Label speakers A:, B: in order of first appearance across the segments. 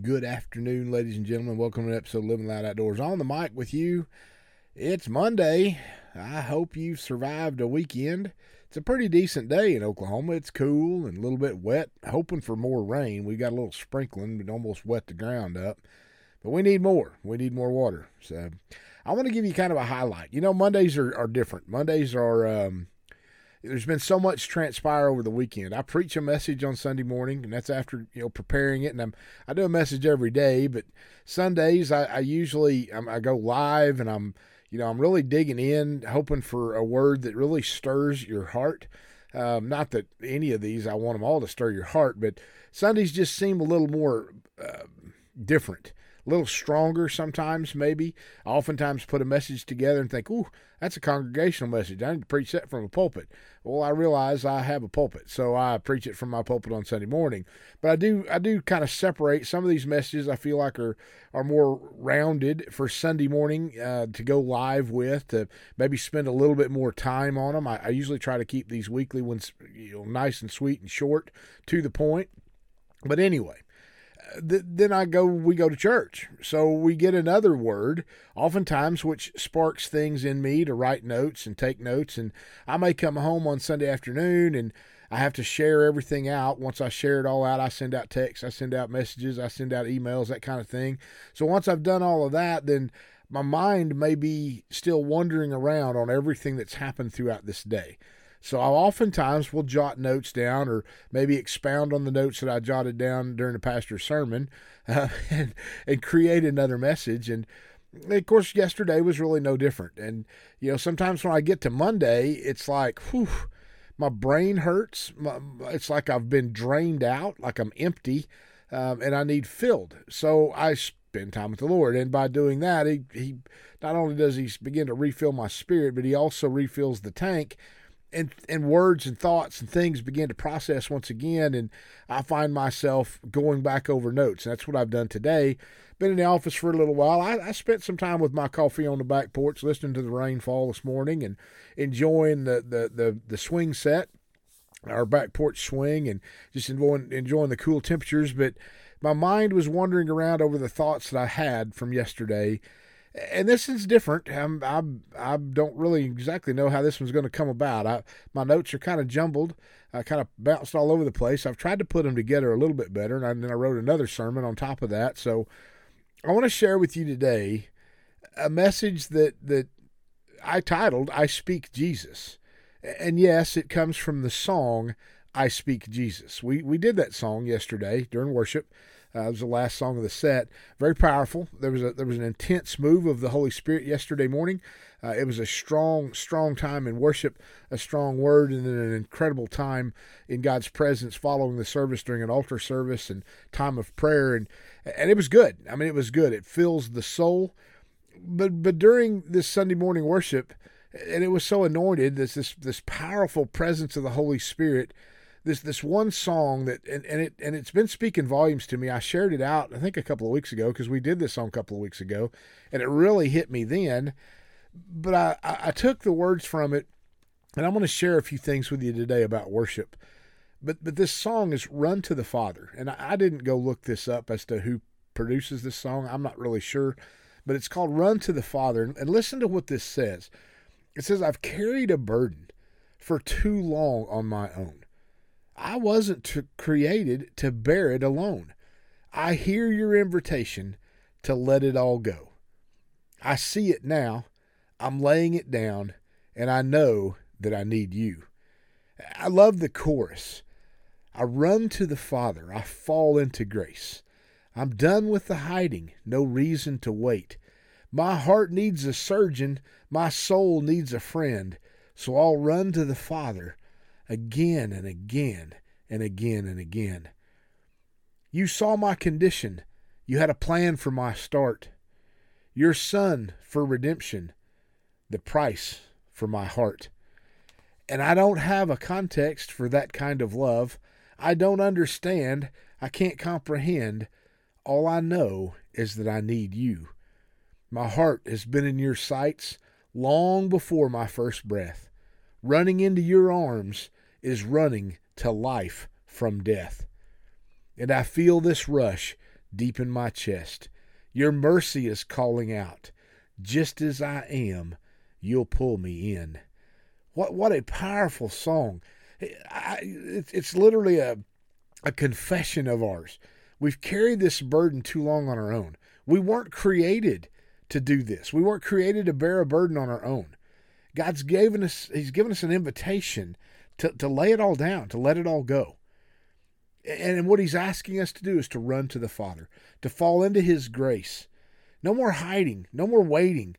A: Good afternoon, ladies and gentlemen. Welcome to episode Living Loud Outdoors. On the mic with you. It's Monday. I hope you've survived a weekend. It's a pretty decent day in Oklahoma. It's cool and a little bit wet. Hoping for more rain. We got a little sprinkling, but almost wet the ground up. But we need more. We need more water. So I want to give you kind of a highlight. You know, Mondays are, are different. Mondays are um, there's been so much transpire over the weekend. I preach a message on Sunday morning, and that's after you know preparing it. And I'm I do a message every day, but Sundays I, I usually I'm, I go live, and I'm you know I'm really digging in, hoping for a word that really stirs your heart. Um, not that any of these I want them all to stir your heart, but Sundays just seem a little more uh, different a little stronger sometimes, maybe. I oftentimes put a message together and think, ooh, that's a congregational message. I need to preach that from a pulpit. Well, I realize I have a pulpit, so I preach it from my pulpit on Sunday morning. But I do I do kind of separate some of these messages I feel like are are more rounded for Sunday morning uh, to go live with, to maybe spend a little bit more time on them. I, I usually try to keep these weekly ones you know, nice and sweet and short to the point. But anyway, th- then I go, we go to church. So we get another word, oftentimes, which sparks things in me to write notes and take notes. And I may come home on Sunday afternoon and I have to share everything out. Once I share it all out, I send out texts, I send out messages, I send out emails, that kind of thing. So once I've done all of that, then my mind may be still wandering around on everything that's happened throughout this day. So I oftentimes will jot notes down or maybe expound on the notes that I jotted down during the pastor's sermon uh, and, and create another message. And of course, yesterday was really no different. And, you know, sometimes when I get to Monday, it's like, whew, my brain hurts. My, it's like I've been drained out, like I'm empty, um, and I need filled. So I spend time with the Lord. And by doing that, he, he not only does he begin to refill my spirit, but he also refills the tank and and words and thoughts and things begin to process once again and I find myself going back over notes. And that's what I've done today. Been in the office for a little while. I, I spent some time with my coffee on the back porch listening to the rainfall this morning and enjoying the the the, the swing set, our back porch swing and just enjoying enjoying the cool temperatures. But my mind was wandering around over the thoughts that I had from yesterday and this is different. I'm, I I don't really exactly know how this one's going to come about. I, my notes are kind of jumbled. I kind of bounced all over the place. I've tried to put them together a little bit better, and, I, and then I wrote another sermon on top of that. So I want to share with you today a message that that I titled "I Speak Jesus," and yes, it comes from the song "I Speak Jesus." We we did that song yesterday during worship. Uh, it was the last song of the set. Very powerful. There was a there was an intense move of the Holy Spirit yesterday morning. Uh, it was a strong, strong time in worship, a strong word, and then an incredible time in God's presence following the service during an altar service and time of prayer, and and it was good. I mean, it was good. It fills the soul. But but during this Sunday morning worship, and it was so anointed. This this this powerful presence of the Holy Spirit this this one song that and, and it and it's been speaking volumes to me. I shared it out I think a couple of weeks ago because we did this song a couple of weeks ago, and it really hit me then. But I, I took the words from it, and I'm going to share a few things with you today about worship. But but this song is "Run to the Father," and I, I didn't go look this up as to who produces this song. I'm not really sure, but it's called "Run to the Father." And, and listen to what this says. It says, "I've carried a burden for too long on my own." I wasn't to, created to bear it alone. I hear your invitation to let it all go. I see it now. I'm laying it down, and I know that I need you. I love the chorus. I run to the Father. I fall into grace. I'm done with the hiding. No reason to wait. My heart needs a surgeon. My soul needs a friend. So I'll run to the Father again and again and again and again. You saw my condition. You had a plan for my start. Your son for redemption, the price for my heart. And I don't have a context for that kind of love. I don't understand. I can't comprehend. All I know is that I need you. My heart has been in your sights long before my first breath. Running into your arms is running to life from death. And I feel this rush deep in my chest. Your mercy is calling out. Just as I am, you'll pull me in. What what a powerful song! I, it's literally a a confession of ours. We've carried this burden too long on our own. We weren't created to do this. We weren't created to bear a burden on our own. God's given us He's given us an invitation to, to lay it all down, to let it all go. And what he's asking us to do is to run to the Father, to fall into his grace. No more hiding, no more waiting.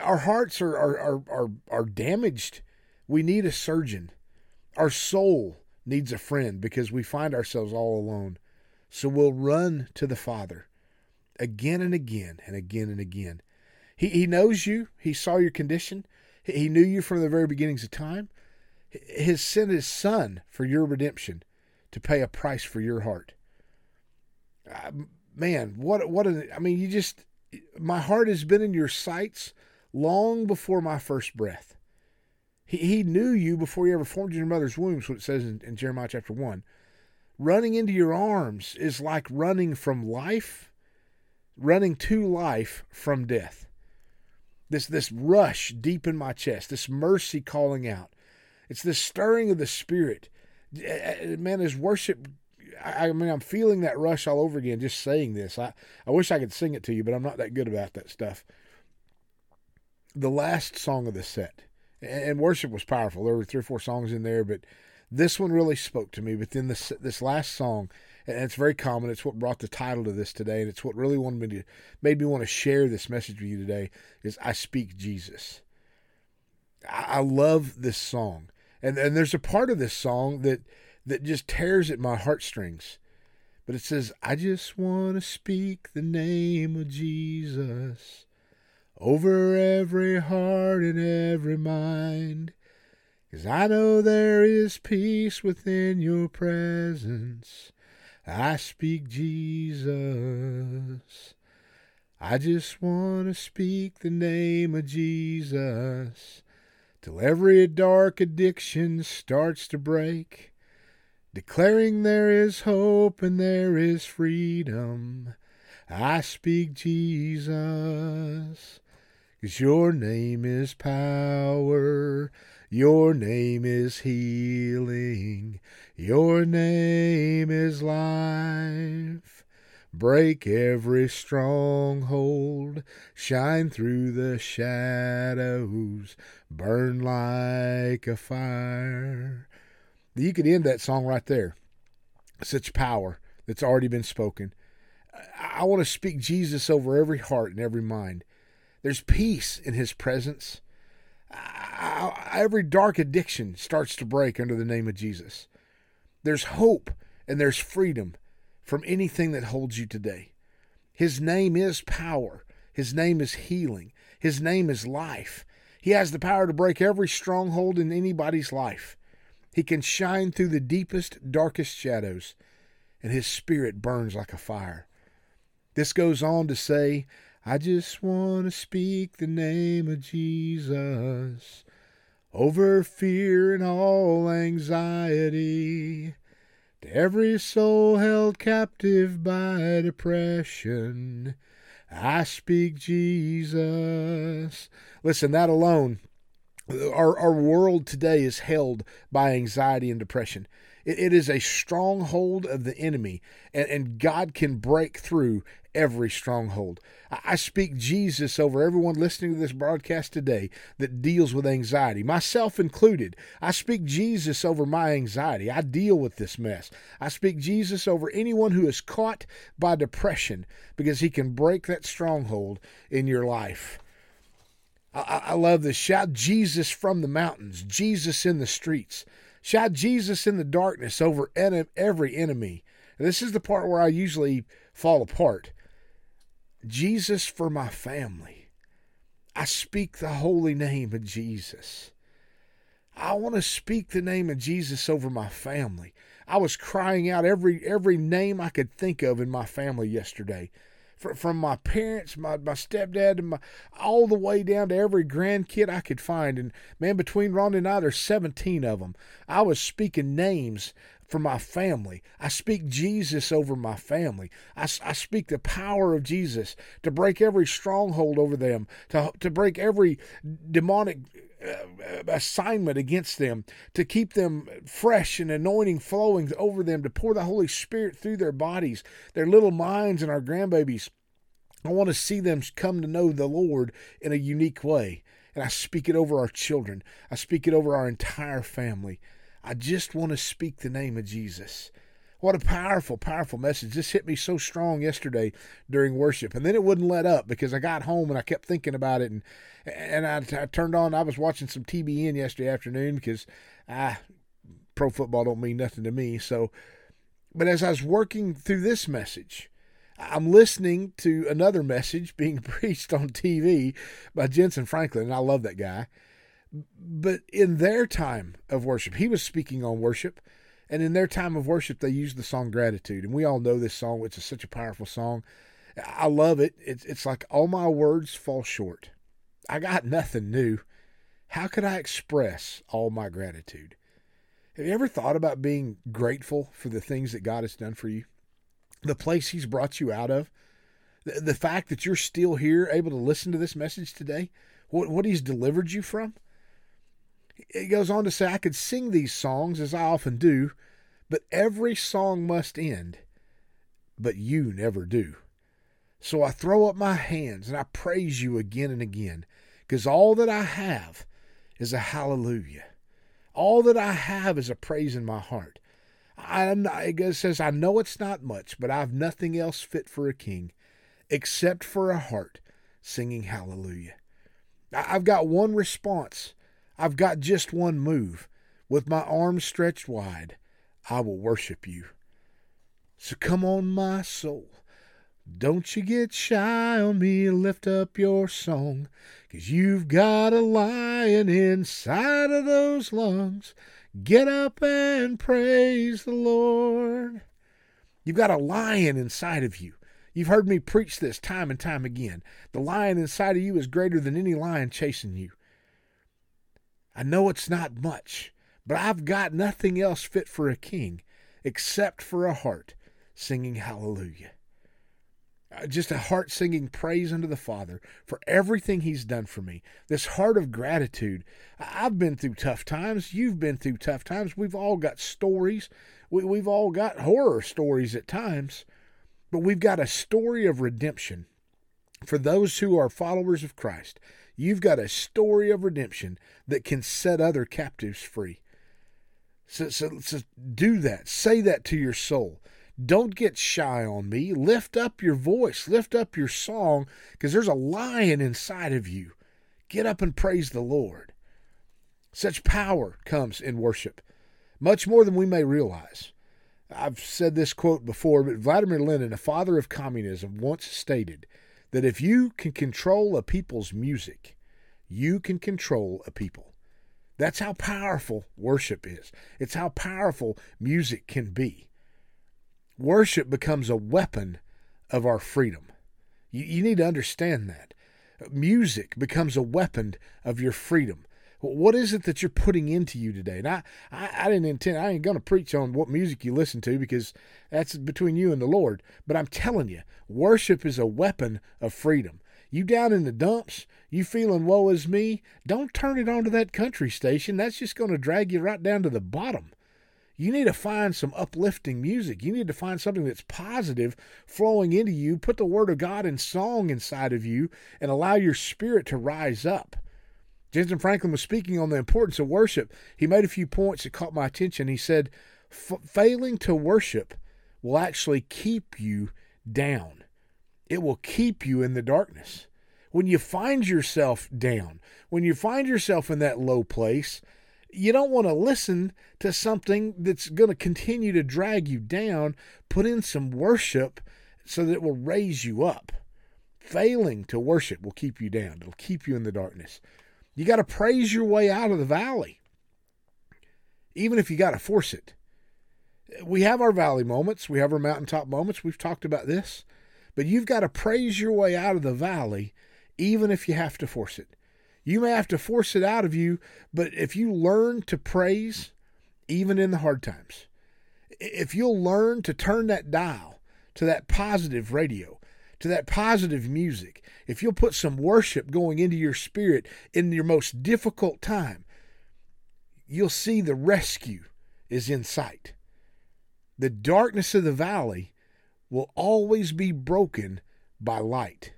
A: Our hearts are, are, are, are, are damaged. We need a surgeon. Our soul needs a friend because we find ourselves all alone. So we'll run to the Father again and again and again and again. He, he knows you, He saw your condition, He knew you from the very beginnings of time. His sent His Son for your redemption to pay a price for your heart. Uh, man, what what a, I mean, you just my heart has been in your sights long before my first breath. He, he knew you before you ever formed in your mother's womb, what it says in, in Jeremiah chapter 1. Running into your arms is like running from life, running to life from death. This, this rush deep in my chest, this mercy calling out. It's the stirring of the Spirit eh, eh, man, is worship. I, mean, I'm feeling that rush all over again just saying this. I, I wish I could sing it to you, but I'm not that good about that stuff. The last song of the set, and worship was powerful. There were three or four songs in there, but this one really spoke to me. But then this this last song, and it's very common. It's what brought the title to this today, and it's what really wanted me to made me want to share this message with you today. Is I speak Jesus. I, I love this song and and there's a part of this song that that just tears at my heartstrings. But it says, I just want to speak the name of Jesus over every heart and every mind. Cause I know there is peace within your presence. I speak Jesus. I just want to speak the name of Jesus till every dark addiction starts to break, declaring there is hope and there is freedom. I speak Jesus, 'cause your name is power, your name is healing, your name is life. Break every stronghold, shine through the shadows, burn like a fire. You could end that song right there. Such power that's already been spoken. I want to speak Jesus over every heart and every mind. There's peace in his presence. Every dark addiction starts to break under the name of Jesus. There's hope and there's freedom from anything that holds you today. His name is power. His name is healing. His name is life. He has the power to break every stronghold in anybody's life. He can shine through the deepest, darkest shadows, and his spirit burns like a fire. This goes on to say, I just want to speak the name of Jesus over fear and all anxiety. To every soul held captive by depression, I speak Jesus. Listen, that alone, our, our world today is held by anxiety and depression. It, it is a stronghold of the enemy, and, and God can break through every stronghold. I speak Jesus over everyone listening to this broadcast today that deals with anxiety, myself included. I speak Jesus over my anxiety. I deal with this mess. I speak Jesus over anyone who is caught by depression because he can break that stronghold in your life. I, I love this. Shout Jesus from the mountains, Jesus in the streets. Shout Jesus in the darkness over every enemy. This is the part where I usually fall apart. Jesus for my family. I speak the holy name of Jesus. I want to speak the name of Jesus over my family. I was crying out every every name I could think of in my family yesterday from my parents, my, my stepdad, and my all the way down to every grandkid I could find. And man, between Rhonda and I, there's 17 of them. I was speaking names for my family. I speak Jesus over my family. I, I speak the power of Jesus to break every stronghold over them, to, to break every demonic uh, assignment against them, to keep them fresh and anointing flowing over them, to pour the Holy Spirit through their bodies, their little minds, and our grandbabies. I want to see them come to know the Lord in a unique way. And I speak it over our children. I speak it over our entire family. I just want to speak the name of Jesus. What a powerful, powerful message. This hit me so strong yesterday during worship. And then it wouldn't let up because I got home and I kept thinking about it. And and I, I turned on, I was watching some TBN yesterday afternoon because I, ah, pro football don't mean nothing to me. So, but as I was working through this message, I'm listening to another message being preached on TV by Jentezen Franklin. And I love that guy. But in their time of worship, he was speaking on worship. And in their time of worship, they used the song Gratitude. And we all know this song, which is such a powerful song. I love it. It's, it's like all my words fall short. I got nothing new. How could I express all my gratitude? Have you ever thought about being grateful for the things that God has done for you? The place He's brought you out of? The, the fact that you're still here, able to listen to this message today? What, what He's delivered you from? It goes on to say, I could sing these songs as I often do, but every song must end. But you never do. So I throw up my hands and I praise you again and again, because all that I have is a hallelujah. All that I have is a praise in my heart. I, it says, I know it's not much, but I've nothing else fit for a king except for a heart singing hallelujah. I've got one response I've got just one move. With my arms stretched wide, I will worship you. So come on, my soul. Don't you get shy on me, lift up your song, 'cause you've got a lion inside of those lungs. Get up and praise the Lord. You've got a lion inside of you. You've heard me preach this time and time again. The lion inside of you is greater than any lion chasing you. I know it's not much, but I've got nothing else fit for a king except for a heart singing hallelujah. Uh, just a heart singing praise unto the Father for everything He's done for me. This heart of gratitude. I've been through tough times. You've been through tough times. We've all got stories. We, we've all got horror stories at times. But we've got a story of redemption for those who are followers of Christ. You've got a story of redemption that can set other captives free. So, so, so do that. Say that to your soul. Don't get shy on me. Lift up your voice, lift up your song, because there's a lion inside of you. Get up and praise the Lord. Such power comes in worship, much more than we may realize. I've said this quote before, but Vladimir Lenin, a father of communism, once stated that if you can control a people's music, you can control a people. That's how powerful worship is. It's how powerful music can be. Worship becomes a weapon of our freedom. You, you need to understand that. Music becomes a weapon of your freedom. What is it that you're putting into you today? And I, I, I didn't intend, I ain't going to preach on what music you listen to because that's between you and the Lord. But I'm telling you, worship is a weapon of freedom. You down in the dumps, you feeling woe is me, don't turn it on to that country station. That's just going to drag you right down to the bottom. You need to find some uplifting music. You need to find something that's positive flowing into you. Put the Word of God in song inside of you and allow your spirit to rise up. Jentezen Franklin was speaking on the importance of worship. He made a few points that caught my attention. He said, failing to worship will actually keep you down, it will keep you in the darkness. When you find yourself down, when you find yourself in that low place, you don't want to listen to something that's going to continue to drag you down. Put in some worship so that it will raise you up. Failing to worship will keep you down, it'll keep you in the darkness. You got to praise your way out of the valley, even if you got to force it. We have our valley moments, we have our mountaintop moments. We've talked about this. But you've got to praise your way out of the valley, even if you have to force it. You may have to force it out of you, but if you learn to praise, even in the hard times, if you'll learn to turn that dial to that positive radio, to that positive music, if you'll put some worship going into your spirit in your most difficult time, you'll see the rescue is in sight. The darkness of the valley will always be broken by light,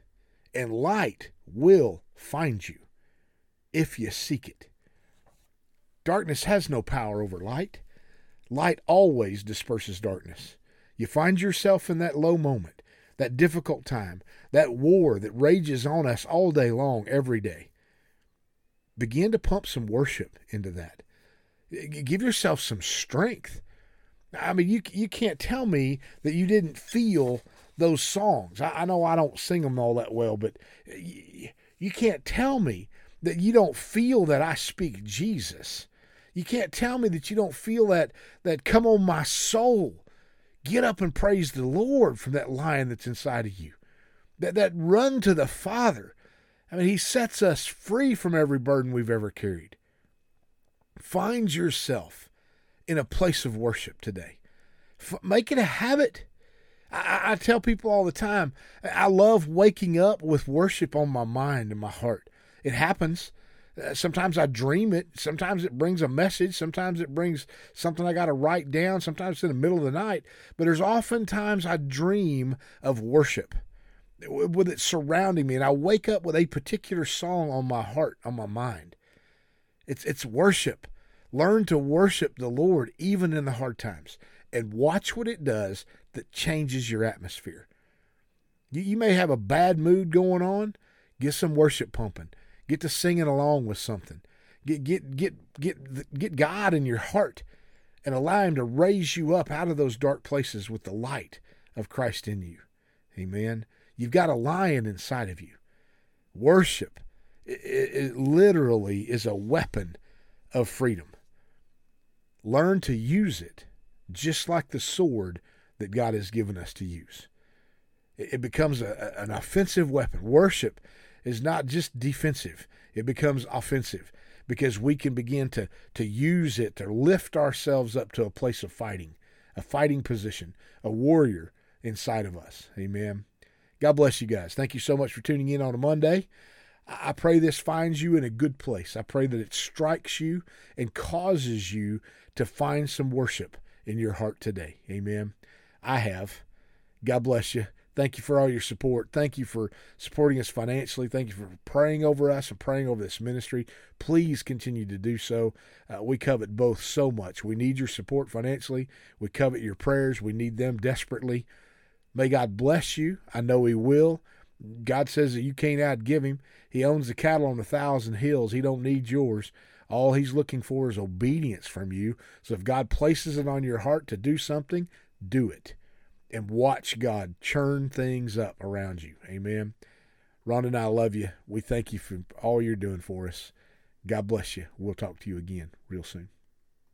A: and light will find you if you seek it. Darkness has no power over light. Light always disperses darkness. You find yourself in that low moment, that difficult time, that war that rages on us all day long, every day. Begin to pump some worship into that. Give yourself some strength. I mean, you you can't tell me that you didn't feel those songs. I, I know I don't sing them all that well, but you, you can't tell me that you don't feel that I speak Jesus. You can't tell me that you don't feel that that come on my soul. Get up and praise the Lord from that lion that's inside of you. That that run to the Father. I mean, he sets us free from every burden we've ever carried. Find yourself in a place of worship today. F- make it a habit. I, I tell people all the time, I love waking up with worship on my mind and my heart. It happens. Uh, sometimes I dream it. Sometimes it brings a message. Sometimes it brings something I got to write down. Sometimes it's in the middle of the night. But there's oftentimes I dream of worship with it surrounding me, and I wake up with a particular song on my heart, on my mind. It's it's worship. Learn to worship the Lord even in the hard times, and watch what it does that changes your atmosphere. You, you may have a bad mood going on. Get some worship pumping Get to singing along with something. Get get get get get God in your heart and allow him to raise you up out of those dark places with the light of Christ in you. Amen. You've got a lion inside of you. Worship it, it literally is a weapon of freedom. Learn to use it just like the sword that God has given us to use. It becomes a, an offensive weapon. Worship is not just defensive, it becomes offensive because we can begin to, to use it to lift ourselves up to a place of fighting, a fighting position, a warrior inside of us. Amen. God bless you guys. Thank you so much for tuning in on a Monday. I pray this finds you in a good place. I pray that it strikes you and causes you to find some worship in your heart today. Amen. I have. God bless you. Thank you for all your support. Thank you for supporting us financially. Thank you for praying over us and praying over this ministry. Please continue to do so. Uh, we covet both so much. We need your support financially. We covet your prayers. We need them desperately. May God bless you. I know He will. God says that you can't outgive Him. He owns the cattle on a thousand hills. He don't need yours. All He's looking for is obedience from you. So if God places it on your heart to do something, do it and watch God churn things up around you. Amen. Ron and I love you. We thank you for all you're doing for us. God bless you. We'll talk to you again real soon.